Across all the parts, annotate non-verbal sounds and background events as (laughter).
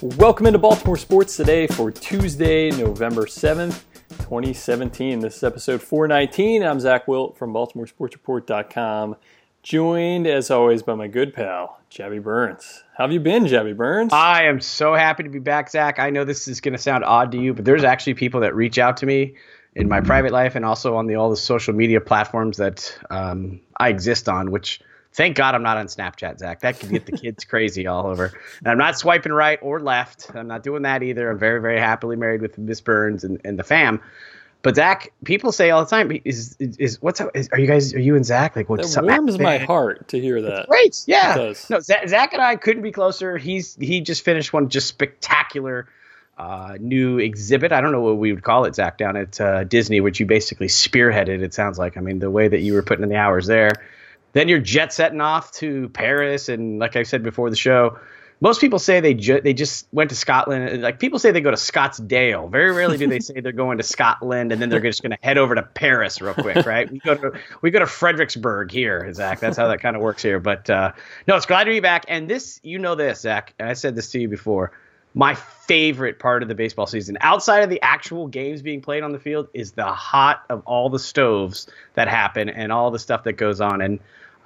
Welcome into Baltimore Sports today for Tuesday, November 7th, 2017. This is episode 419. I'm Zach Wilt from BaltimoreSportsReport.com, joined as always by my good pal, Jabby Burns. How have you been, Jabby Burns? I am so happy to be back, Zach. I know this is going to sound odd to you, but there's actually people that reach out to me in my private life and also on the all the social media platforms that um, I exist on, which Thank God I'm not on Snapchat, Zach. That could get the kids crazy all over. And I'm not swiping right or left. I'm not doing that either. I'm very, very happily married with Miss Burns and, and the fam. But Zach, people say all the time, is is, is what's up? Is, are you guys? Are you and Zach like what's that warms my heart to hear that. It's great, yeah. No, Zach and I couldn't be closer. He's he just finished one just spectacular uh, new exhibit. I don't know what we would call it, Zach, down at uh, Disney, which you basically spearheaded. It sounds like. I mean, the way that you were putting in the hours there then you're jet setting off to Paris, and like I said before the show, most people say they ju- they just went to Scotland. Like people say they go to Scottsdale. Very rarely do they (laughs) say they're going to Scotland and then they're just going to head over to Paris real quick, right? we go to we go to Fredericksburg here, Zach. That's how that kind of works here. But uh, no, it's glad to be back. And this, you know, this Zach. And I said this to you before. My favorite part of the baseball season, outside of the actual games being played on the field, is the hot of all the stoves that happen and all the stuff that goes on. And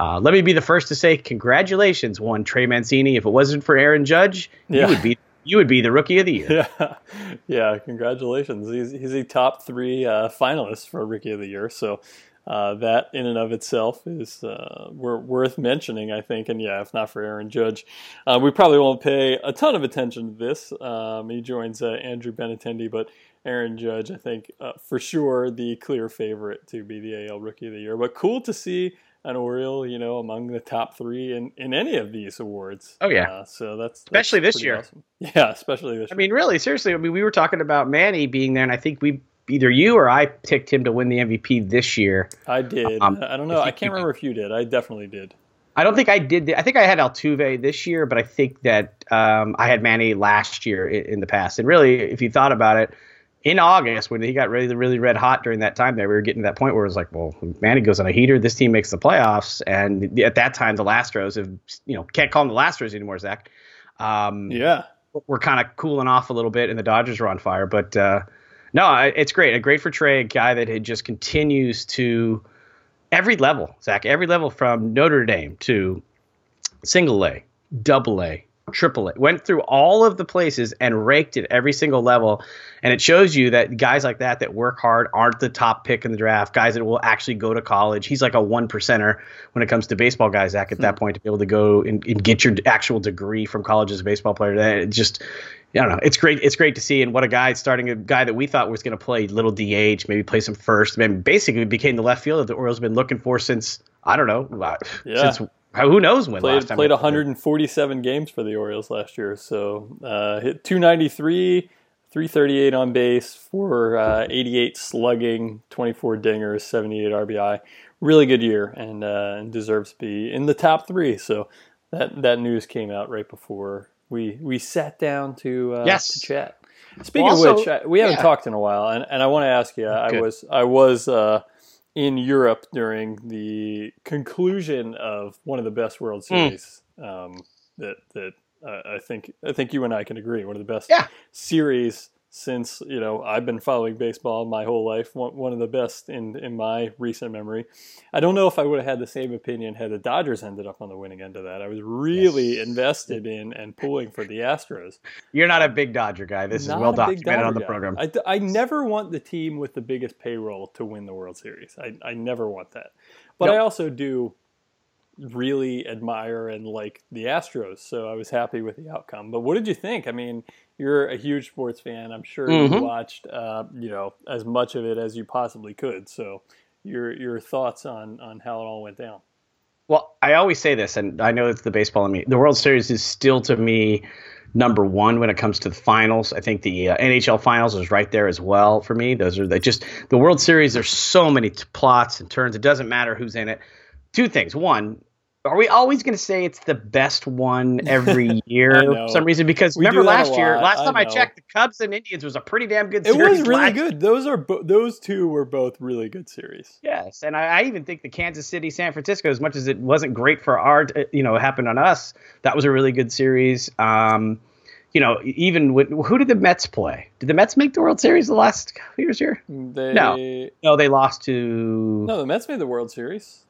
uh, let me be the first to say congratulations, one Trey Mancini. If it wasn't for Aaron Judge, yeah. you would be you would be the rookie of the year. (laughs) Yeah, yeah. Congratulations. He's he's a top three uh, finalist for rookie of the year. So uh, that in and of itself is uh, worth mentioning, I think. And yeah, if not for Aaron Judge, uh, we probably won't pay a ton of attention to this. Um, he joins uh, Andrew Benintendi, but Aaron Judge, I think uh, for sure the clear favorite to be the AL Rookie of the Year. But cool to see an Oriole, you know, among the top three in, in any of these awards. Oh yeah, uh, so that's especially that's this year. Awesome. (laughs) Yeah, especially this. Year. I year. mean, really, seriously. I mean, we were talking about Manny being there, and I think we either you or I picked him to win the MVP this year. I did. Um, I don't know. I can't remember if you did. I definitely did. I don't think I did. The, I think I had Altuve this year, but I think that um, I had Manny last year in, in the past. And really, if you thought about it in August when he got really really red hot during that time there, we were getting to that point where it was like, well, Manny goes on a heater, this team makes the playoffs, and at that time the Lastros have you know can't call them the Lastros anymore, Zach. Um, yeah, we're kind of cooling off a little bit, and the Dodgers are on fire, but uh, no, it's great, A great for Trey, a guy that had just continues to every level, Zach, every level from Notre Dame to single A, double A, triple A. Went through all of the places and raked it every single level. And it shows you that guys like that that work hard aren't the top pick in the draft. Guys that will actually go to college. He's like a one percenter when it comes to baseball guys. Zach, at that hmm. point, to be able to go and, and, get your actual degree from college as a baseball player, that just I don't know. It's great. It's great to see. And what a guy starting a guy that we thought was going to play little DH, maybe play some first, and basically became the left fielder the Orioles have been looking for since I don't know, uh, yeah. since who knows when played, last time played 147 games for the Orioles last year. So uh, hit 293, 338 on base, for uh, 88 slugging, 24 dingers, 78 RBI. Really good year, and, uh, and deserves to be in the top three. So that that news came out right before we we sat down to uh, yes. to chat. Speaking well, also, of which, I, we haven't yeah. talked in a while, and, and I want to ask you. Good. I was I was uh, in Europe during the conclusion of one of the best World hmm. Series mm. um, that that uh, I think I think you and I can agree one of the best yeah. series since you know I've been following baseball my whole life. One, one of the best in in my recent memory. I don't know if I would have had the same opinion had the Dodgers ended up on the winning end of that. I was really yes. invested in and pulling for the Astros. You're not a big Dodger guy. This not is well documented on the guy. program. I, I never want the team with the biggest payroll to win the World Series. I, I never want that. But nope. I also do really admire and like the Astros, so I was happy with the outcome. But what did you think? I mean, you're a huge sports fan. I'm sure mm-hmm. you watched, uh, you know, as much of it as you possibly could. So, your your thoughts on on how it all went down? Well, I always say this, and I know it's the baseball in me. The World Series is still to me number one when it comes to the finals. I think the uh, NHL finals is right there as well for me. Those are they just the World Series. There's so many t- plots and turns. It doesn't matter who's in it. Two things. One, are we always going to say it's the best one every (laughs) year for some reason? Because we remember last year, last time I, I, checked, the Cubs and Indians was a pretty damn good. Series. It was really good. Those are bo- those two were both really good series. Yes, and I, I, even think the Kansas City San Francisco, as much as it wasn't great for our, you know, happened on us, that was a really good series. Um, you know, even with, who did the Mets play? Did the Mets make the World Series the last couple years here? They, No. No, they lost to. no, the Mets made the World Series.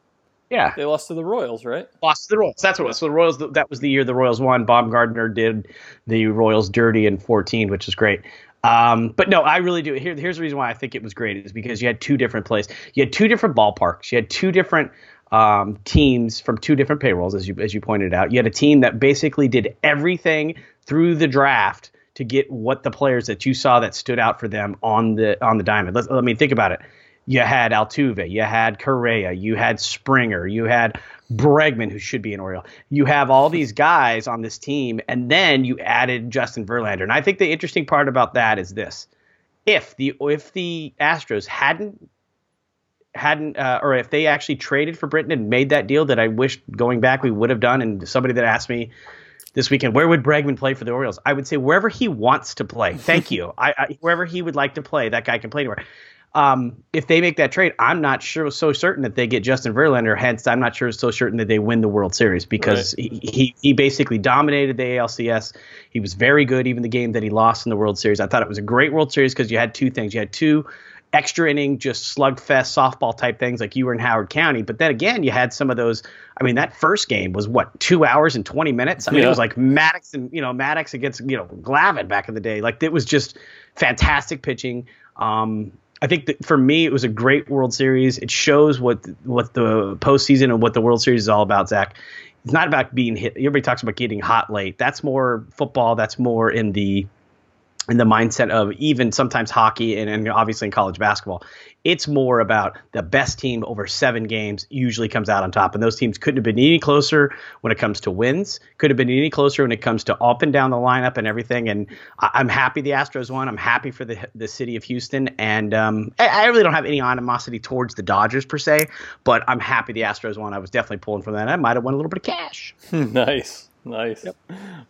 Yeah, They lost to the Royals, right? lost to the Royals. That's what it was. So the Royals. That was the year the Royals won. Bumgarner did the Royals dirty in 14, which is great. Um, but no, I really do. Here, here's the reason why I think it was great is because you had two different plays. You had two different ballparks. You had two different um, teams from two different payrolls, as you as you pointed out. You had a team that basically did everything through the draft to get what the players that you saw that stood out for them on the on the diamond. Let's, let me think about it. You had Altuve, you had Correa, you had Springer, you had Bregman, who should be an Oriole. You have all these guys on this team, and then you added Justin Verlander. And I think the interesting part about that is this: if the if the Astros hadn't hadn't uh, or if they actually traded for Britton and made that deal that I wish going back we would have done, and somebody that asked me this weekend, where would Bregman play for the Orioles? I would say wherever he wants to play. Thank you. (laughs) I, I wherever he would like to play, that guy can play anywhere. Um, if they make that trade, I'm not sure so certain that they get Justin Verlander. Hence, I'm not sure so certain that they win the World Series because he, he he basically dominated the ALCS. He was very good, even the game that he lost in the World Series. I thought it was a great World Series because you had two things. You had two extra inning, just slugfest softball type things like you were in Howard County. But then again, you had some of those. I mean, that first game was what two hours and twenty minutes. I mean, Yeah. it was like Maddux and you know Maddux against you know Glavine back in the day. Like it was just fantastic pitching. Um, I think that for me, it was a great World Series. It shows what what the postseason and what the World Series is all about, Zach. It's not about being hit. Everybody talks about getting hot late. That's more football. That's more in the in the mindset of even sometimes hockey and, and obviously in college basketball. It's more about the best team over seven games usually comes out on top. And those teams couldn't have been any closer when it comes to wins, could have been any closer when it comes to up and down the lineup and everything. And I, I'm happy the Astros won. I'm happy for the the city of Houston. And um, I, I really don't have any animosity towards the Dodgers per se, but I'm happy the Astros won. I was definitely pulling for that. I might have won a little bit of cash. (laughs) nice, nice. Yep.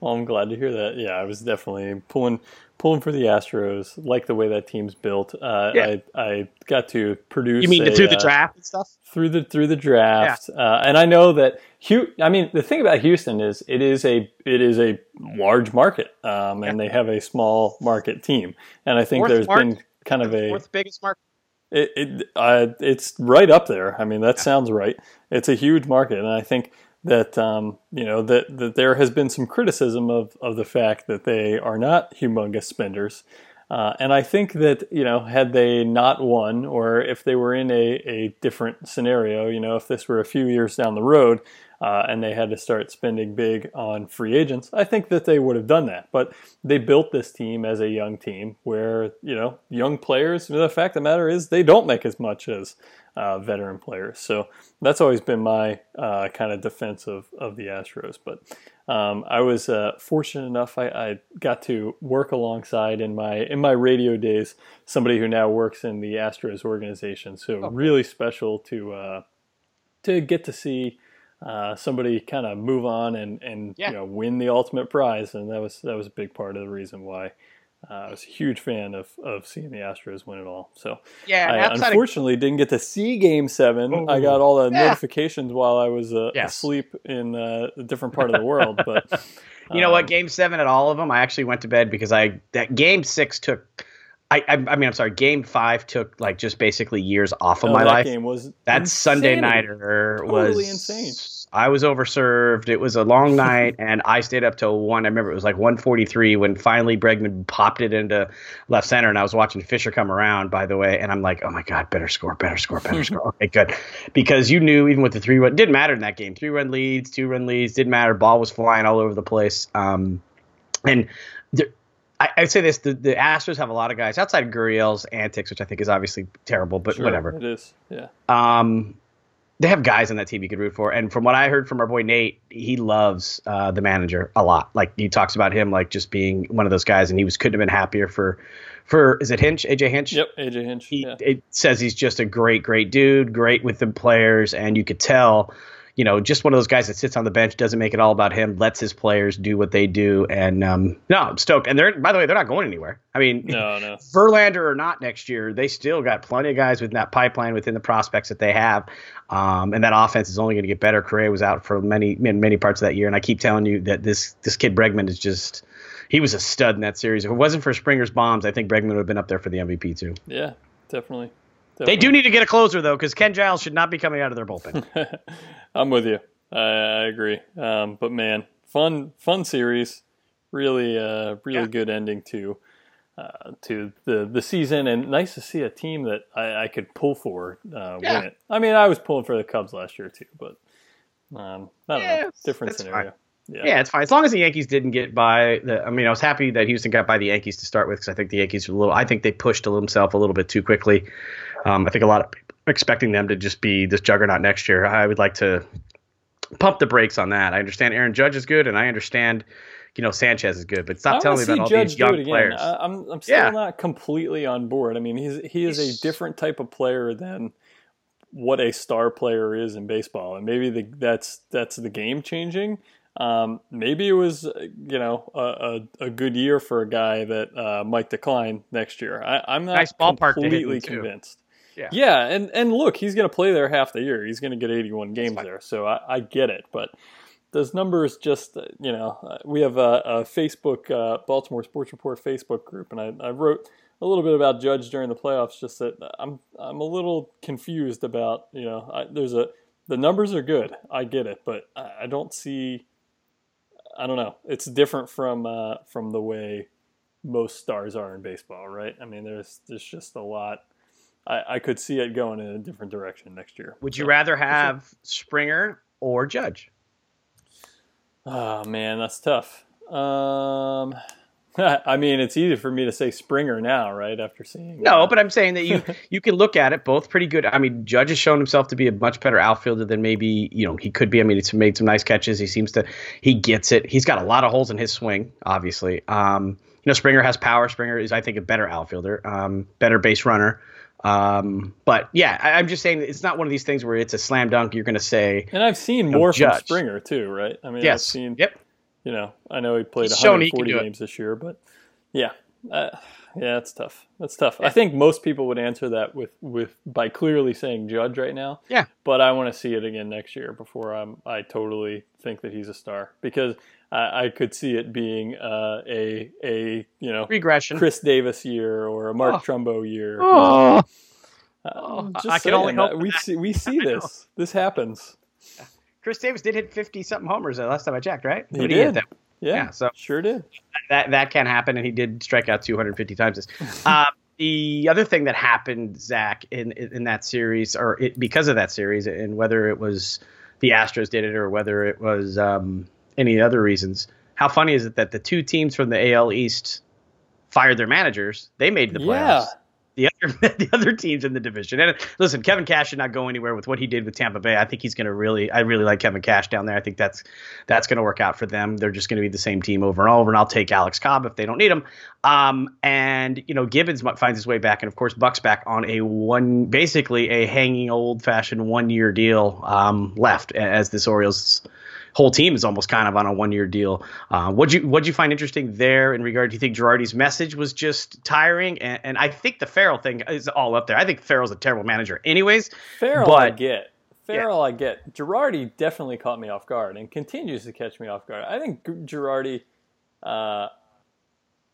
Well, I'm glad to hear that. Yeah, I was definitely pulling pulling for the Astros. Like the way that team's built. Uh, Yeah. I I got to produce. You mean a, through the uh, draft and stuff? through the through the draft, uh, and I know that Hu I mean, the thing about Houston is it is a it is a large market, um, and they have a small market team, and I think Fourth there's market? been kind of a Fourth biggest market. it, it uh, it's right up there. I mean, that sounds right. It's a huge market, and I think that um, you know that that there has been some criticism of of the fact that they are not humongous spenders. Uh, and I think that you know, had they not won, or if they were in a, a different scenario, you know, if this were a few years down the road, uh, and they had to start spending big on free agents, I think that they would have done that. But they built this team as a young team, where you know, young players. The fact of the matter is, they don't make as much as uh, veteran players. So that's always been my uh, kind of defense of, of the Astros. But um, I was uh, fortunate enough I, I got to work alongside in my in my radio days somebody who now works in the Astros organization. So really special to uh, to get to see. Uh, somebody kind of move on and, and Yeah. you know win the ultimate prize, and that was that was a big part of the reason why uh, I was a huge fan of, of seeing the Astros win it all. So Yeah, I outside of unfortunately didn't get to see Game Seven. I got all the Yeah. notifications while I was uh, Yes. asleep in uh, a different part of the world. But (laughs) You know what? um, Game seven at all of them, I actually went to bed because I that game six took. I, I, I mean, I'm sorry. Game five took like just basically years off of no, my that life. game was that Sunday insanity. nighter Totally was insane. I was overserved. It was a long (laughs) night, and I stayed up till one. I remember it was like 1:43 when finally Bregman popped it into left center, and I was watching Fisher come around. By the way, and I'm like, oh my god, better score, better score, better (laughs) score. Okay, good, because you knew even with the three run, didn't matter in that game. Three run leads, two run leads, didn't matter. Ball was flying all over the place. Um, and there, I, I'd say this: the, the Astros have a lot of guys outside of Gurriel's antics, which I think is obviously terrible, but Sure, whatever it is. Yeah, um, they have guys on that team you could root for. And from what I heard from our boy Nate, he loves uh, the manager a lot. Like he talks about him like just being one of those guys, and he was couldn't have been happier for for is it Hinch AJ Hinch? yep. AJ Hinch. He yeah. it says he's just a great great dude, great with the players, and you could tell. You know, just one of those guys that sits on the bench, doesn't make it all about him, lets his players do what they do, and um, no, I'm stoked. And they're, by the way, they're not going anywhere. I mean, No, no. Verlander or not next year, they still got plenty of guys within that pipeline within the prospects that they have, um, and that offense is only going to get better. Correa was out for many many many parts of that year, and I keep telling you that this this kid Bregman is just he was a stud in that series. If it wasn't for Springer's bombs, I think Bregman would have been up there for the MVP too. Yeah, definitely. Definitely. They do need to get a closer though, because Ken Giles should not be coming out of their bullpen. (laughs) I'm with you. I, I agree. Um, but man, fun fun series. Really, uh, really yeah. good ending to uh, to the the season, and nice to see a team that I, I could pull for uh, yeah. win it. I mean, I was pulling for the Cubs last year too, but um, I don't yeah, know, different scenario. Fine. Yeah. yeah. it's fine as long as the Yankees didn't get by. The, I mean, I was happy that Houston got by the Yankees to start with because I think the Yankees were a little. I think they pushed themselves a little bit too quickly. Um, I think a lot of people expecting them to just be this juggernaut next year. I would like to pump the brakes on that. I understand Aaron Judge is good, and I understand you know Sanchez is good, but stop telling me about all Judge these young players. I, am I'm still yeah. not completely on board. I mean, he's he is a different type of player than what a star player is in baseball, and maybe the, that's that's the game changing. Um, maybe it was you know a, a, a, good year for a guy that uh, might decline next year. I, am not nice completely convinced. Yeah. yeah, and and look, he's going to play there half the year. He's going to get 81 games there, so I, I get it, but those numbers just you know uh, we have a, a Facebook uh, Baltimore Sports Report Facebook group, and I, I, wrote a little bit about Judge during the playoffs. Just that I'm I'm a little confused about you know I, there's a the numbers are good, I get it, but I, I don't see I don't know it's different from uh, from the way most stars are in baseball, right? I mean there's there's just a lot. I, I could see it going in a different direction next year. Would you so, rather have Springer or Judge? Oh man, that's tough. Um, (laughs) I mean, it's easy for me to say Springer now, right? After seeing no, but I'm saying that you (laughs) you can look at it both pretty good. I mean, Judge has shown himself to be a much better outfielder than maybe you know he could be. I mean, he's made some nice catches. He seems to he gets it. He's got a lot of holes in his swing, obviously. Um, you know, Springer has power. Springer is, I think, a better outfielder, um, better base runner. Um, but yeah, I, am just saying it's not one of these things where it's a slam dunk. You're going to say, and I've seen more from Springer too, right? I mean, yes. I've seen. Yep. You know, I know he played He's 140 games this year, but yeah, uh, yeah, it's tough. That's tough. Yeah. I think most people would answer that with with by clearly saying Judge right now. Yeah. But I want to see it again next year before I'm I totally think that he's a star because I, I could see it being uh, a a you know regression Chris Davis year or a Mark oh. Trumbo year. Oh. Uh, I can only hope we see we (laughs) see this. This happens. Chris Davis did hit fifty something homers the last time I checked, right? He, he did. Yeah, yeah, so sure did. That that can happen, and he did strike out 250 times. uh, the other thing that happened, Zach, in in that series, or it, because of that series, and whether it was the Astros did it or whether it was um, any other reasons. How funny is it that the two teams from the AL East fired their managers? They made the playoffs. Yeah. The other (laughs) the other teams in the division. And listen, Kevin Cash should not go anywhere with what he did with Tampa Bay. I think he's going to really. I really like Kevin Cash down there. I think that's that's going to work out for them. They're just going to be the same team over and over. And I'll take Alex Cobb if they don't need him. Um, and you know Gibbons finds his way back, and of course Buck's back on a one, basically a hanging old fashioned one year deal um, left as this Orioles whole team is almost kind of on a one year deal. Uh, what you what you find interesting there in regard? Do you think Girardi's message was just tiring? And, and, I think the Farrell thing is all up there. I think Farrell's a terrible manager, anyways. Farrell, but, I get. Farrell, yeah. I get. Girardi definitely caught me off guard and continues to catch me off guard. I think Girardi. Uh,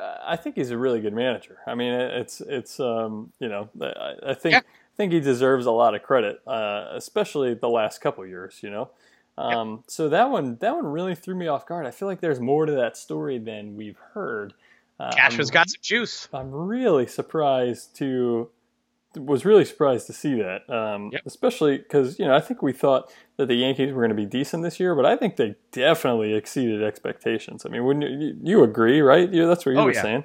I think he's a really good manager. I mean, it's it's um, you know I, I think yeah. I think he deserves a lot of credit, uh, especially the last couple years. You know, um, yep. So that one, that one really threw me off guard. I feel like there's more to that story than we've heard. Uh, Cash has got some juice. I'm really surprised to, was really surprised to see that. Um, yep. Especially because you know I think we thought that the Yankees were going to be decent this year, but I think they definitely exceeded expectations. I mean, wouldn't you, you agree, right? You, that's what you oh, were yeah. saying.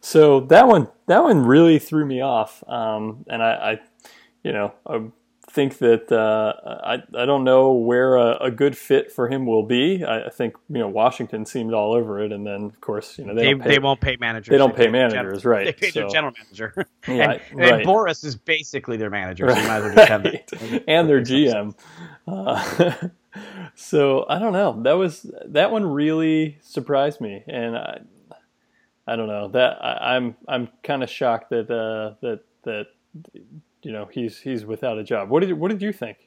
So that one, that one really threw me off. Um, and I, I, you know, I think that uh, I I don't know where a, a, good fit for him will be. I, I, think you know Washington seemed all over it, and then of course you know they they, pay, they won't pay managers. They don't pay managers, general, right? They pay so. their general manager. yeah, (laughs) (laughs) and, right. and, Boras is basically their manager, so (laughs) right. and their GM. Uh, so I don't know. That was that one really surprised me, and I I don't know that I, am I'm, I'm kind of shocked that uh, that that you know he's he's without a job. What did what did you think?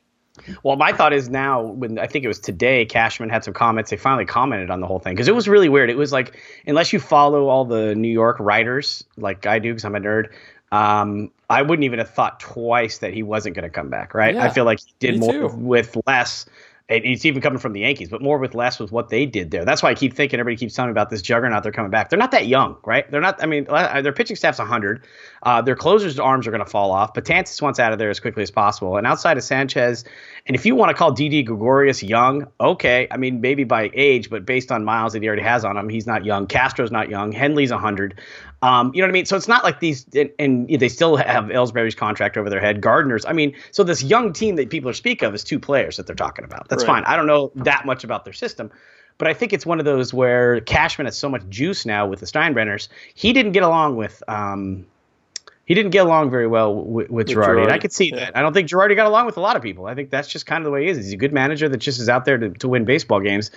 Well, my thought is now when I think it was today, Cashman had some comments. They finally commented on the whole thing because it was really weird. It was like unless you follow all the New York writers like I do because I'm a nerd, um, I wouldn't even have thought twice that he wasn't going to come back. Right? Yeah, I feel like he did more too. with less. And it's even coming from the Yankees, but more with less with what they did there. That's why I keep thinking everybody keeps telling me about this juggernaut. They're coming back. They're not that young, right? They're not. I mean, uh, their pitching staff's 100. Uh, their closers' arms are going to fall off. Betances wants out of there as quickly as possible. And outside of Sanchez, and if you want to call Didi Gregorius young, okay. I mean, maybe by age, but based on miles that he already has on him, he's not young. Castro's not young. Headley's 100. Um, you know what I mean? So it's not like these, and, and they still have Ellsbury's contract over their head. Gardner's. I mean, so this young team that people are speak of is two players that they're talking about. That's Right. fine. I don't know that much about their system. But I think it's one of those where Cashman has so much juice now with the Steinbrenners. He didn't get along with um, he didn't get along very well with, with Girardi, and I Girardi, could see yeah. that. I don't think Girardi got along with a lot of people. I think that's just kind of the way he is. He's a good manager that just is out there to, to win baseball games.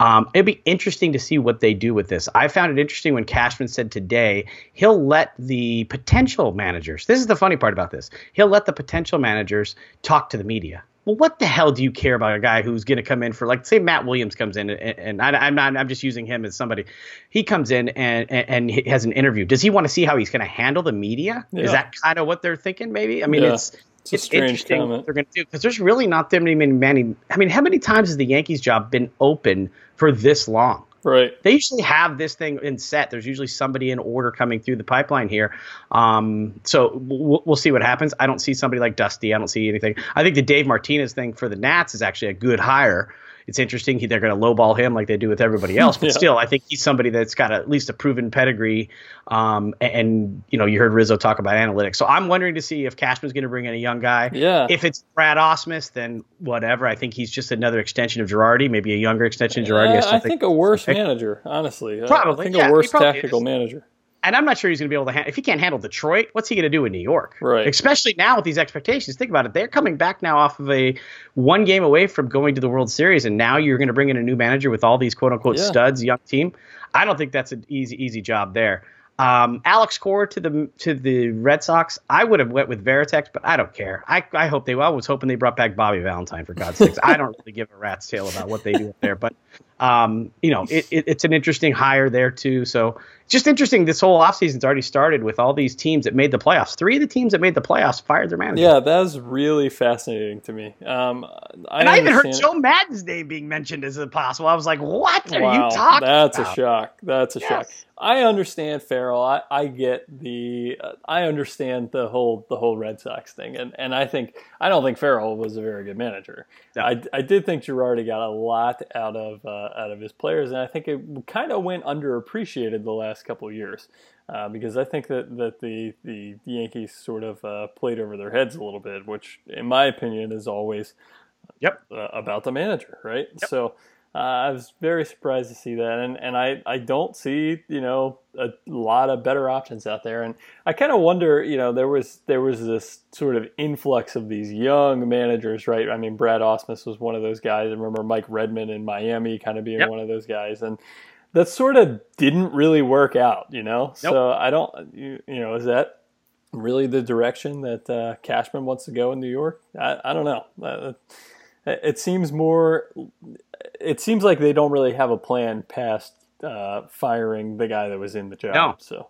Um, it'd be interesting to see what they do with this. I found it interesting when Cashman said today he'll let the potential managers. This is the funny part about this. He'll let the potential managers talk to the media. Well, what the hell do you care about a guy who's going to come in for like say Matt Williams comes in and, and I, I'm not I'm just using him as somebody. He comes in and and, and he has an interview. Does he want to see how he's going to handle the media? Yeah. Is that kind of what they're thinking? Maybe. I mean, Yeah. it's It's a strange interesting what they're going to do because there's really not that many, many. I mean, how many times has the Yankees job been open for this long? Right. They usually have this thing in set. There's usually somebody in order coming through the pipeline here. Um, so we'll, we'll see what happens. I don't see somebody like Dusty. I don't see anything. I think the Dave Martinez thing for the Nats is actually a good hire. It's interesting. He, they're going to lowball him like they do with everybody (laughs) else, but Yeah. still, I think he's somebody that's got at least a proven pedigree. Um, and, you know, you heard Rizzo talk about analytics. So I'm wondering to see if Cashman's going to bring in a young guy. Yeah. If it's Brad Ausmus, then whatever. I think he's just another extension of Girardi, maybe a younger extension of Girardi. Uh, still I think a worse manager, honestly. Uh, Probably, I think yeah, a worse tactical is. manager. And I'm not sure he's going to be able to. Ha- if he can't handle Detroit, what's he going to do in New York? Right. Especially now with these expectations. Think about it. They're coming back now off of a one game away from going to the World Series, and now you're going to bring in a new manager with all these quote unquote Yeah. studs, young team. I don't think that's an easy easy job there. Um, Alex Cora to the to the Red Sox. I would have went with Varitek, but I don't care. I, I hope they. Well, I was hoping they brought back Bobby Valentine for God's sakes. I don't really give a rat's tail about what they do up there, but um, you know, it, it, it's an interesting hire there too. So just interesting. This whole offseason's already started with all these teams that made the playoffs. Three of the teams that made the playoffs fired their manager. Yeah, that's really fascinating to me. Um, I and I even heard understand- Joe Maddon's name being mentioned as a possible. I was like, "What are wow, you talking that's about?" a shock. That's a Yes. shock. I understand Farrell. I, I get the. Uh, I understand the whole the whole Red Sox thing, and and I think I don't think Farrell was a very good manager. No. I, I did think Girardi got a lot out of uh, out of his players, and I think it kind of went underappreciated the last couple of years. Uh, because I think that, that the, the Yankees sort of uh, played over their heads a little bit, which, in my opinion, is always Yep. uh, about the manager, right? So uh, I was very surprised to see that, and and I I don't see you know a lot of better options out there, and I kind of wonder you know there was there was this sort of influx of these young managers, right? I mean Brad Ausmus was one of those guys. I remember Mike Redmond in Miami kind of being Yep. one of those guys, and that sort of didn't really work out, you know. So I don't you, you know is that really the direction that uh, Cashman wants to go in New York? I, I don't know. Uh, it seems more. It seems like they don't really have a plan past uh, firing the guy that was in the job. No. So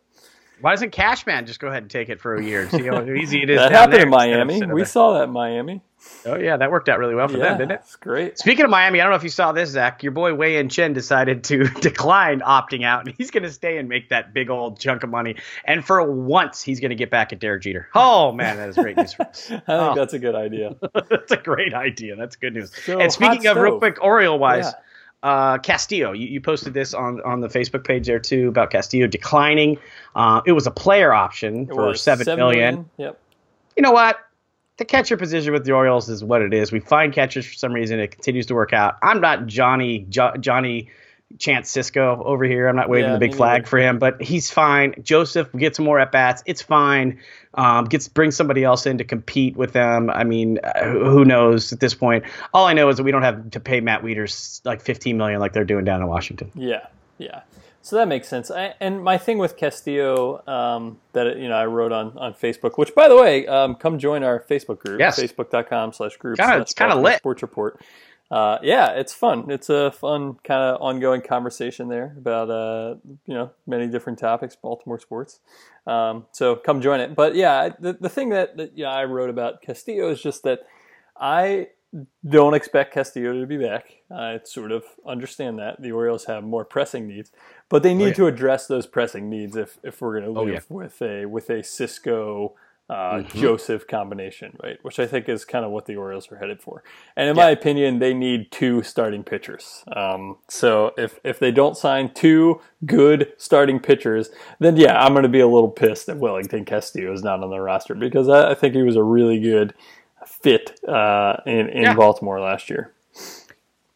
Why doesn't Cashman just go ahead and take it for a year? See how (laughs) easy it is. that happened there in Miami. We there. saw that in Miami. Oh yeah, that worked out really well for yeah, them, didn't it? It's great. Speaking of Miami, I don't know if you saw this, Zach. Your boy Wei-Yin Chen decided to (laughs) decline opting out, and (laughs) he's going to stay and make that big old chunk of money. And for once, he's going to get back at Derek Jeter. Oh man, that is great news for us. I think Oh. that's a good idea. That's a great idea. That's good news. So, and speaking of real quick, Oriole wise, Yeah. Uh, Castillo, you, you posted this on on the Facebook page there too about Castillo declining. Uh, it was a player option It for seven million. Yep. You know what? The catcher position with the Orioles is what it is. We find catchers for some reason. It continues to work out. I'm not Johnny jo- Johnny Chance Sisco over here. I'm not waving Yeah, the big flag neither. for him, but he's fine. Joseph gets some more at bats. It's fine. Um, gets bring somebody else in to compete with them. I mean, uh, who knows at this point? All I know is that we don't have to pay Matt Wieters like 15 million like they're doing down in Washington. Yeah. Yeah. So that makes sense. I, and my thing with Castillo um, that you know I wrote on, on Facebook, which by the way, um, come join our Facebook group, yes. facebook.com slash group. It's kind of lit. Sports Report. Uh, yeah, it's fun. It's a fun kind of ongoing conversation there about uh, you know many different topics, Baltimore sports. Um, so come join it. But yeah, the, the thing that, that yeah, I wrote about Castillo is just that I don't expect Castillo to be back. I sort of understand that the Orioles have more pressing needs, but they need oh, yeah. to address those pressing needs if, if we're going to live oh, yeah. with a with a Sisco uh, mm-hmm. Joseph combination, right? Which I think is kind of what the Orioles are headed for. And in yeah. my opinion, they need two starting pitchers. Um, so if if they don't sign two good starting pitchers, then yeah, I'm going to be a little pissed that Wellington Castillo is not on the roster because I, I think he was a really good fit uh, in in yeah. Baltimore last year.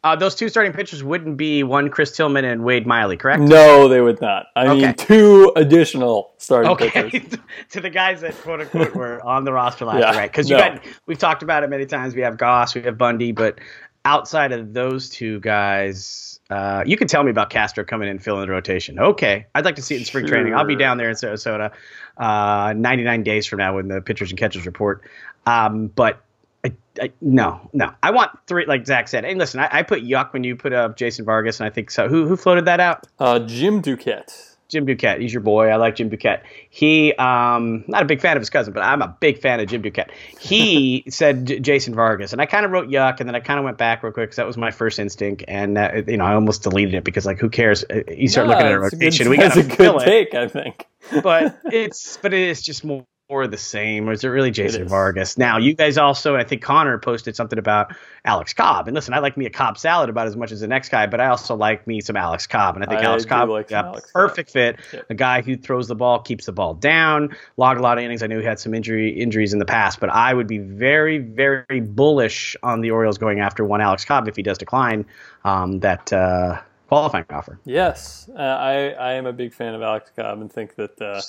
Uh, those two starting pitchers wouldn't be one Chris Tillman and Wade Miley, correct? No, they would not. I okay. mean, two additional starting okay. pitchers. (laughs) to the guys that quote unquote were on the roster last yeah, year, right? Because you no. got we've talked about it many times. We have Goss, we have Bundy, but outside of those two guys, uh, you can tell me about Castro coming in filling the rotation. Okay, I'd like to see it in spring sure. training. I'll be down there in Sarasota, uh, 99 days from now when the pitchers and catchers report. Um, but I, I, no, no. I want three, like Zach said. Hey, listen, I, I, put yuck when you put up Jason Vargas, and I think so. Who who floated that out? Uh, Jim Duquette. Jim Duquette. He's your boy. I like Jim Duquette. He, um, not a big fan of his cousin, but I'm a big fan of Jim Duquette. He (laughs) said J- Jason Vargas, and I kind of wrote yuck, and then I kind of went back real quick because that was my first instinct, and uh, you know I almost deleted it because like who cares? You start no, looking at a rotation. Good, we got a good (laughs) take, I think. but (laughs) it's but it is just more more the same, or is it really Jason it Vargas? Now, you guys also, I think Connor posted something about Alex Cobb. And listen, I like me a Cobb salad about as much as the next guy, but I also like me some Alex Cobb. And I think I Alex Cobb like a Alex perfect Cobb. fit. Yep. A guy who throws the ball, keeps the ball down, logged a lot of innings. I knew he had some injury injuries in the past, but I would be very, very bullish on the Orioles going after one Alex Cobb if he does decline um, that uh, qualifying offer. Yes, uh, I, I am a big fan of Alex Cobb and think that. Uh,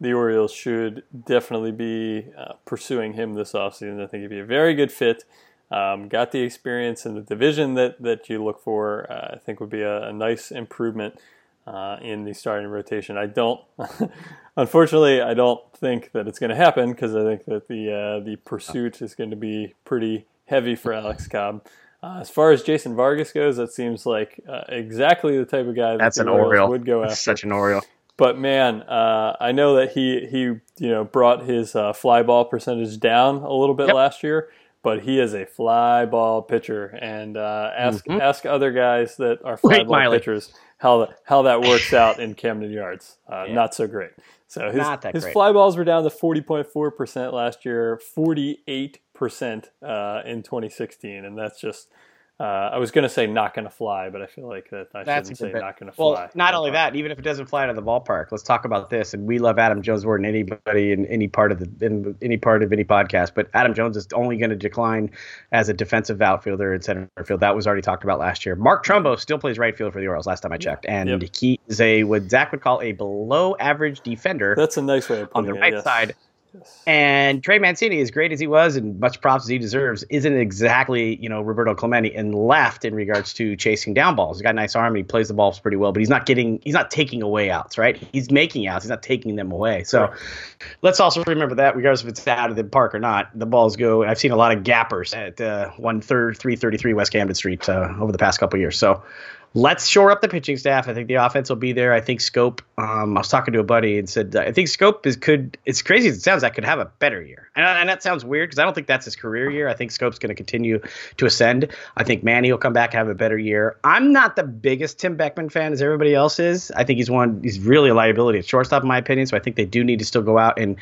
the Orioles should definitely be uh, pursuing him this offseason. I think he'd be a very good fit. Um, got the experience in the division that, that you look for. Uh, I think would be a, a nice improvement uh, in the starting rotation. I don't, (laughs) unfortunately, I don't think that it's going to happen because I think that the uh, the pursuit is going to be pretty heavy for Alex Cobb. Uh, as far as Jason Vargas goes, that seems like uh, exactly the type of guy that That's the an Orioles Oriole. would go after. Such an Oriole. But man, uh, I know that he he you know brought his uh, fly ball percentage down a little bit yep. last year, but he is a fly ball pitcher. And uh, ask mm-hmm. ask other guys that are fly Wait, ball Miley. pitchers how how that works out in Camden Yards. Uh, yeah. Not so great. So his his great. fly balls were down to forty point four percent last year, forty eight percent uh, in twenty sixteen, and that's just uh, I was going to say not going to fly, but I feel like that I That's shouldn't say bit. not going to fly. Well, not only that, even if it doesn't fly out of the ballpark, let's talk about this. And we love Adam Jones more than anybody in any part of the in any part of any podcast. But Adam Jones is only going to decline as a defensive outfielder in center field. That was already talked about last year. Mark Trumbo still plays right field for the Orioles. Last time I checked, and yep. he is a what Zach would call a below average defender. That's a nice way of putting on the it, right yes. side and Trey Mancini, as great as he was and much props as he deserves, isn't exactly, you know, Roberto Clemente and left in regards to chasing down balls. He's got a nice arm and he plays the balls pretty well, but he's not getting he's not taking away outs, right? He's making outs, he's not taking them away. So right. let's also remember that, regardless if it's out of the park or not, the balls go I've seen a lot of gappers at uh, one third three thirty three West Camden Street uh, over the past couple years. So let's shore up the pitching staff. I think the offense will be there. I think Schoop. Um, I was talking to a buddy and said I think Schoop is could. It's crazy as it sounds. I could have a better year, and, and that sounds weird because I don't think that's his career year. I think Schoop's going to continue to ascend. I think Manny will come back and have a better year. I'm not the biggest Tim Beckham fan as everybody else is. I think he's one. He's really a liability at shortstop in my opinion. So I think they do need to still go out and.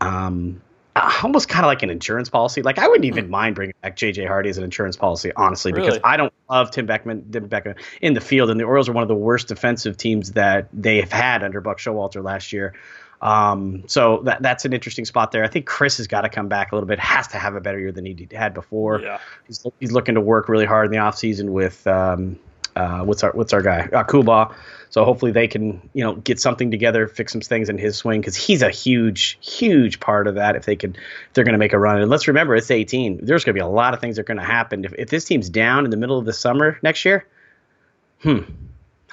Um, almost kind of like an insurance policy. Like I wouldn't even mind bringing back JJ Hardy as an insurance policy, honestly, really? because I don't love Tim Beckham, Tim Beckham in the field, and the Orioles are one of the worst defensive teams that they have had under Buck Showalter last year. Um, so that that's an interesting spot there. I think Chris has got to come back a little bit. Has to have a better year than he had before. Yeah. He's, he's looking to work really hard in the offseason with um, uh, what's our what's our guy uh, Kuba. So hopefully they can you know get something together, fix some things in his swing because he's a huge huge part of that. If they can, if they're going to make a run. And let's remember it's 18. There's going to be a lot of things that are going to happen if if this team's down in the middle of the summer next year. Hmm.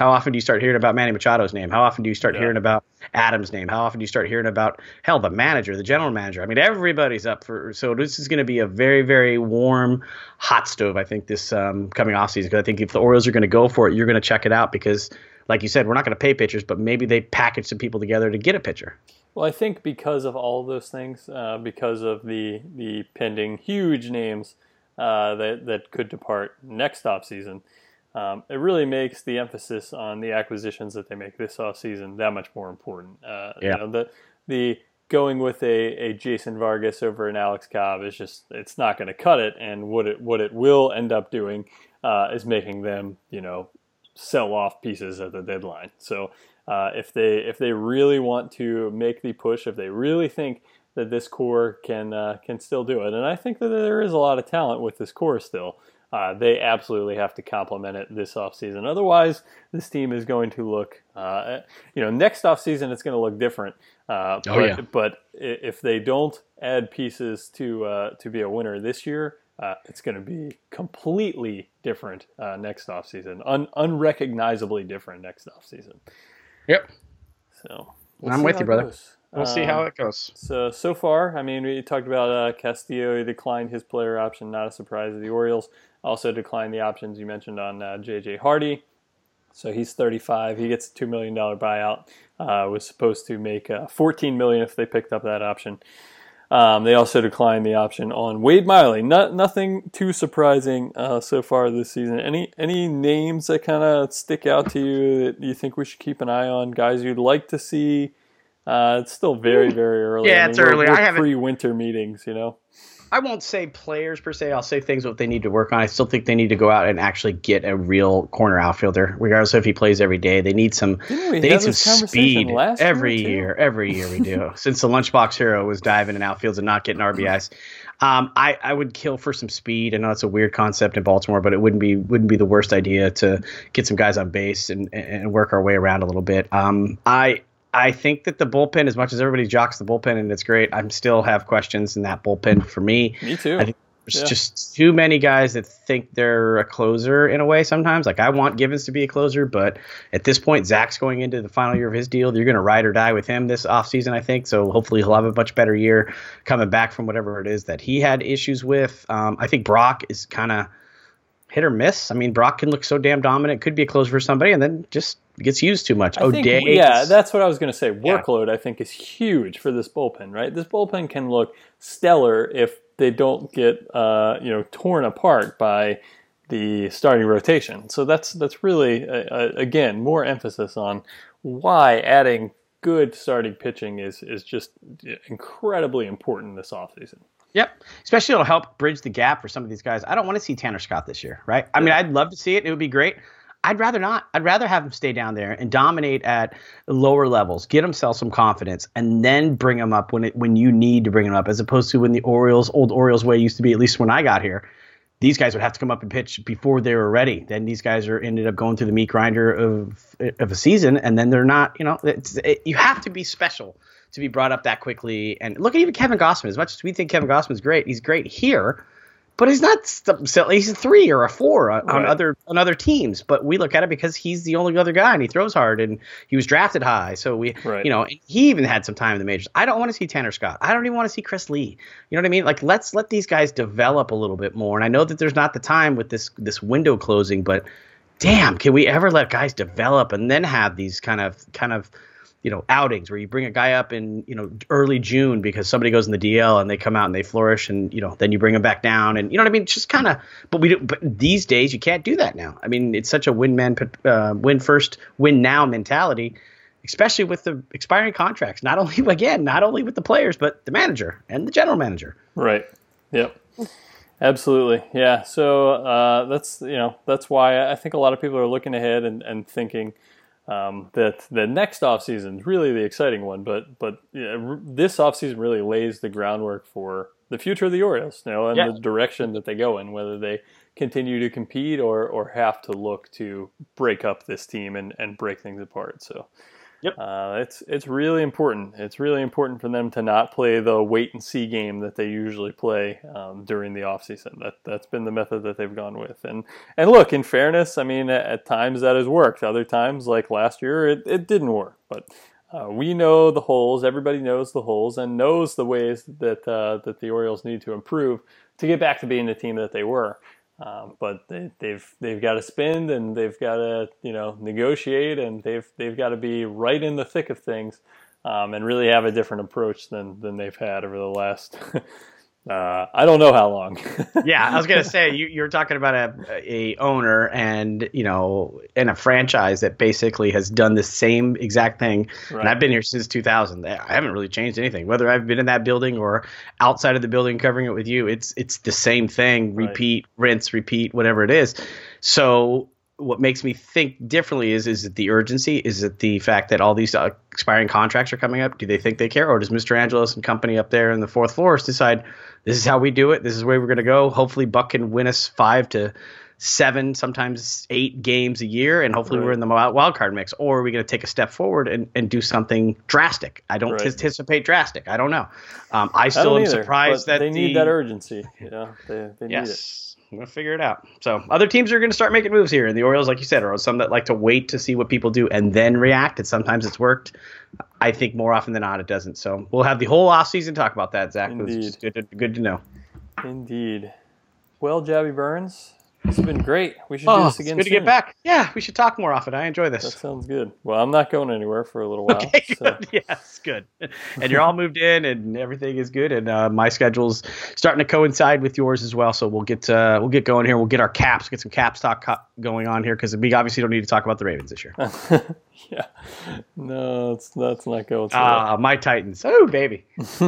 How often do you start hearing about Manny Machado's name? How often do you start Yeah. hearing about Adams' name? How often do you start hearing about hell the manager, the general manager? I mean, everybody's up for. So this is going to be a very very warm hot stove. I think this um, coming off season because I think if the Orioles are going to go for it, you're going to check it out because, like you said, we're not going to pay pitchers, but maybe they package some people together to get a pitcher. Well, I think because of all of those things, uh, because of the the pending huge names uh, that that could depart next offseason, um, it really makes the emphasis on the acquisitions that they make this offseason that much more important. Uh, Yeah. You know, the the going with a, a Jason Vargas over an Alex Cobb is just it's not going to cut it, and what it what it will end up doing uh, is making them you know sell off pieces at the deadline. So uh, if they if they really want to make the push, if they really think that this core can uh, can still do it, and I think that there is a lot of talent with this core still. Uh, they absolutely have to complement it this offseason. Otherwise, this team is going to look, uh, you know, next offseason it's going to look different. Uh, Oh, but, yeah. but if they don't add pieces to uh, to be a winner this year, uh, it's going to be completely different uh, next offseason, Un- unrecognizably different next offseason. Yep. So I'm with you, brother. goes. We'll see Um, how it goes. so so far, I mean, we talked about uh, Castillo. He declined his player option. Not a surprise. The Orioles also declined the options you mentioned on uh, J.J. Hardy. So he's 35. He gets a two million dollar buyout. Uh, was supposed to make uh, 14 million if they picked up that option. Um, they also declined the option on Wade Miley. Not nothing too surprising uh, so far this season. Any any names that kind of stick out to you that you think we should keep an eye on? Guys you'd like to see? Uh, it's still very very early. Yeah, it's we're- early. We're I haven't- pre-winter meetings, you know. I won't say players per se. I'll say things what they need to work on. I still think they need to go out and actually get a real corner outfielder, regardless of if he plays every day. They need some. They need some speed last year, every year. Every year we do. (laughs) Since the lunchbox hero was diving in outfields and not getting RBIs, um, I I would kill for some speed. I know it's a weird concept in Baltimore, but it wouldn't be wouldn't be the worst idea to get some guys on base and and work our way around a little bit. Um, I. I think that the bullpen, as much as everybody jocks the bullpen and it's great, I'm still have questions in that bullpen for me. Me too. I think there's Yeah. just too many guys that think they're a closer in a way sometimes. Like I want Givens to be a closer, but at this point, Zach's going into the final year of his deal. You're going to ride or die with him this offseason, I think. So hopefully he'll have a much better year coming back from whatever it is that he had issues with. Um, I think Brock is kind of hit or miss. I mean, Brock can look so damn dominant, could be a closer for somebody, and then just gets used too much. O'Day, yeah, that's what I was going to say. Workload, I think, is huge for this bullpen. Right, this bullpen can look stellar if they don't get uh, you know torn apart by the starting rotation. So that's that's really uh, uh, again more emphasis on why adding good starting pitching is is just incredibly important this offseason. Yep. Especially it'll help bridge the gap for some of these guys. I don't want to see Tanner Scott this year, right? I mean, I'd love to see it. It would be great. I'd rather not. I'd rather have him stay down there and dominate at lower levels, get himself some confidence, and then bring him up when it when you need to bring him up, as opposed to when the Orioles old Orioles way used to be. At least when I got here, these guys would have to come up and pitch before they were ready. Then these guys are ended up going through the meat grinder of of a season, and then they're not. You know, it's, it, you have to be special to be brought up that quickly. And look at even Kevin Gausman. As much as we think Kevin Gausman's great, he's great here, but he's not. st- he's a three or a four on, on other on other teams. But we look at it because he's the only other guy, and he throws hard, and he was drafted high. So we, Right. you know, he even had some time in the majors. I don't want to see Tanner Scott. I don't even want to see Chris Lee. You know what I mean? Like let's let these guys develop a little bit more. And I know that there's not the time with this this window closing, but damn, can we ever let guys develop and then have these kind of kind of you know outings where you bring a guy up in you know early June because somebody goes in the DL and they come out and they flourish and you know then you bring them back down and you know what I mean it's just kind of but we do, but these days you can't do that now I mean it's such a win man uh, win first win now mentality especially with the expiring contracts not only (laughs) again not only with the players but the manager and the general manager Right. Yep. Absolutely. Yeah. So uh, that's you know that's why I think a lot of people are looking ahead and, and thinking um, that the next offseason is really the exciting one. But but yeah, r- this offseason really lays the groundwork for the future of the Orioles, you know, and Yeah. the direction that they go in, whether they continue to compete or or have to look to break up this team and, and break things apart. So Yep. Uh, it's it's really important. It's really important for them to not play the wait and see game that they usually play um, during the offseason. That that's been the method that they've gone with. And and look, in fairness, I mean, at, at times that has worked. Other times, like last year, it, it didn't work. But uh, we know the holes. Everybody knows the holes and knows the ways that uh, that the Orioles need to improve to get back to being the team that they were. Um, but they, have they've, they've got to spend and they've got to you know negotiate and they've they've got to be right in the thick of things um, and really have a different approach than than they've had over the last (laughs) Uh, I don't know how long. (laughs) yeah, I was gonna say you, you're talking about a, a owner and you know in a franchise that basically has done the same exact thing. Right. And I've been here since 2000. I haven't really changed anything. Whether I've been in that building or outside of the building covering it with you, it's it's the same thing. Repeat, right. rinse, repeat, whatever it is. So what makes me think differently is is it the urgency? Is it the fact that all these uh, expiring contracts are coming up? Do they think they care, or does Mr. Angelos and company up there in the fourth floor decide this is how we do it? This is where we're going to go. Hopefully, Buck can win us five to seven, sometimes eight games a year, and hopefully right. we're in the wild card mix. Or are we going to take a step forward and, and do something drastic? I don't right. anticipate drastic. I don't know. Um, I still I am either, surprised that they need the, that urgency. Yeah, they, they yes. need it going to figure it out. So other teams are going to start making moves here, and the Orioles, like you said, are some that like to wait to see what people do and then react. And sometimes it's worked. I think more often than not it doesn't. So we'll have the whole off season talk about that, Zach. Indeed. Good to, good to know. Indeed. Well, Jabby Burns, it's been great. We should oh, do this again. It's good soon. to get back. Yeah, we should talk more often. I enjoy this. That sounds good. Well, I'm not going anywhere for a little while. Okay, good. (laughs) So. Yes, good. And you're all moved in, and everything is good. And uh, my schedule's starting to coincide with yours as well. So we'll get uh, we'll get going here. We'll get our caps, get some caps talk going on here because we obviously don't need to talk about the Ravens this year. (laughs) yeah, no, it's that's not going. Ah, uh, my Titans. Oh, baby. (laughs)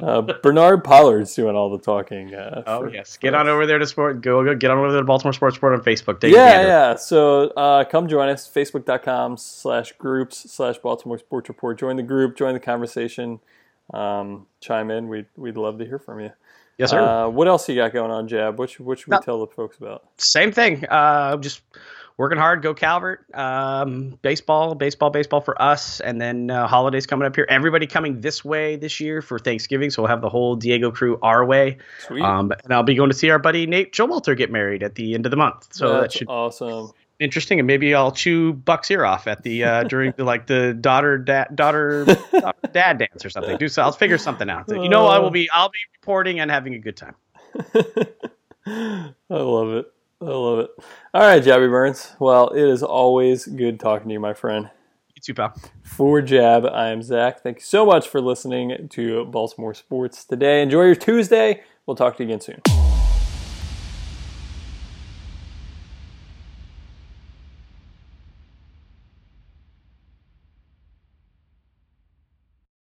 uh, Bernard Pollard's doing all the talking. Uh, oh for, yes, get on over there to sport. Go, go get on over there to Baltimore Sports Report on Facebook. Take yeah, yeah. So uh, come join us. Facebook.com/slash groups slash Baltimore Sports Report. Join the group. Join the conversation. Um, chime in. We'd we'd love to hear from you. Yes, sir. Uh, what else you got going on, Jab? What should, what should we no, tell the folks about? Same thing. Uh, just working hard. Go Calvert. Um, baseball, baseball, baseball for us, and then uh, holidays coming up here. Everybody coming this way this year for Thanksgiving, so we'll have the whole Diego crew our way. Sweet. Um, and I'll be going to see our buddy Nate Showalter get married at the end of the month. So That's that should awesome. Interesting, and maybe I'll chew Buck's ear off at the uh, during the like the daughter dad daughter, (laughs) daughter dad dance or something. Do so. I'll figure something out. You know, I will be I'll be reporting and having a good time. (laughs) I love it. I love it. All right, Jabby Burns. Well, it is always good talking to you, my friend. You too, pal. For Jab, I am Zach. Thank you so much for listening to Baltimore Sports today. Enjoy your Tuesday. We'll talk to you again soon.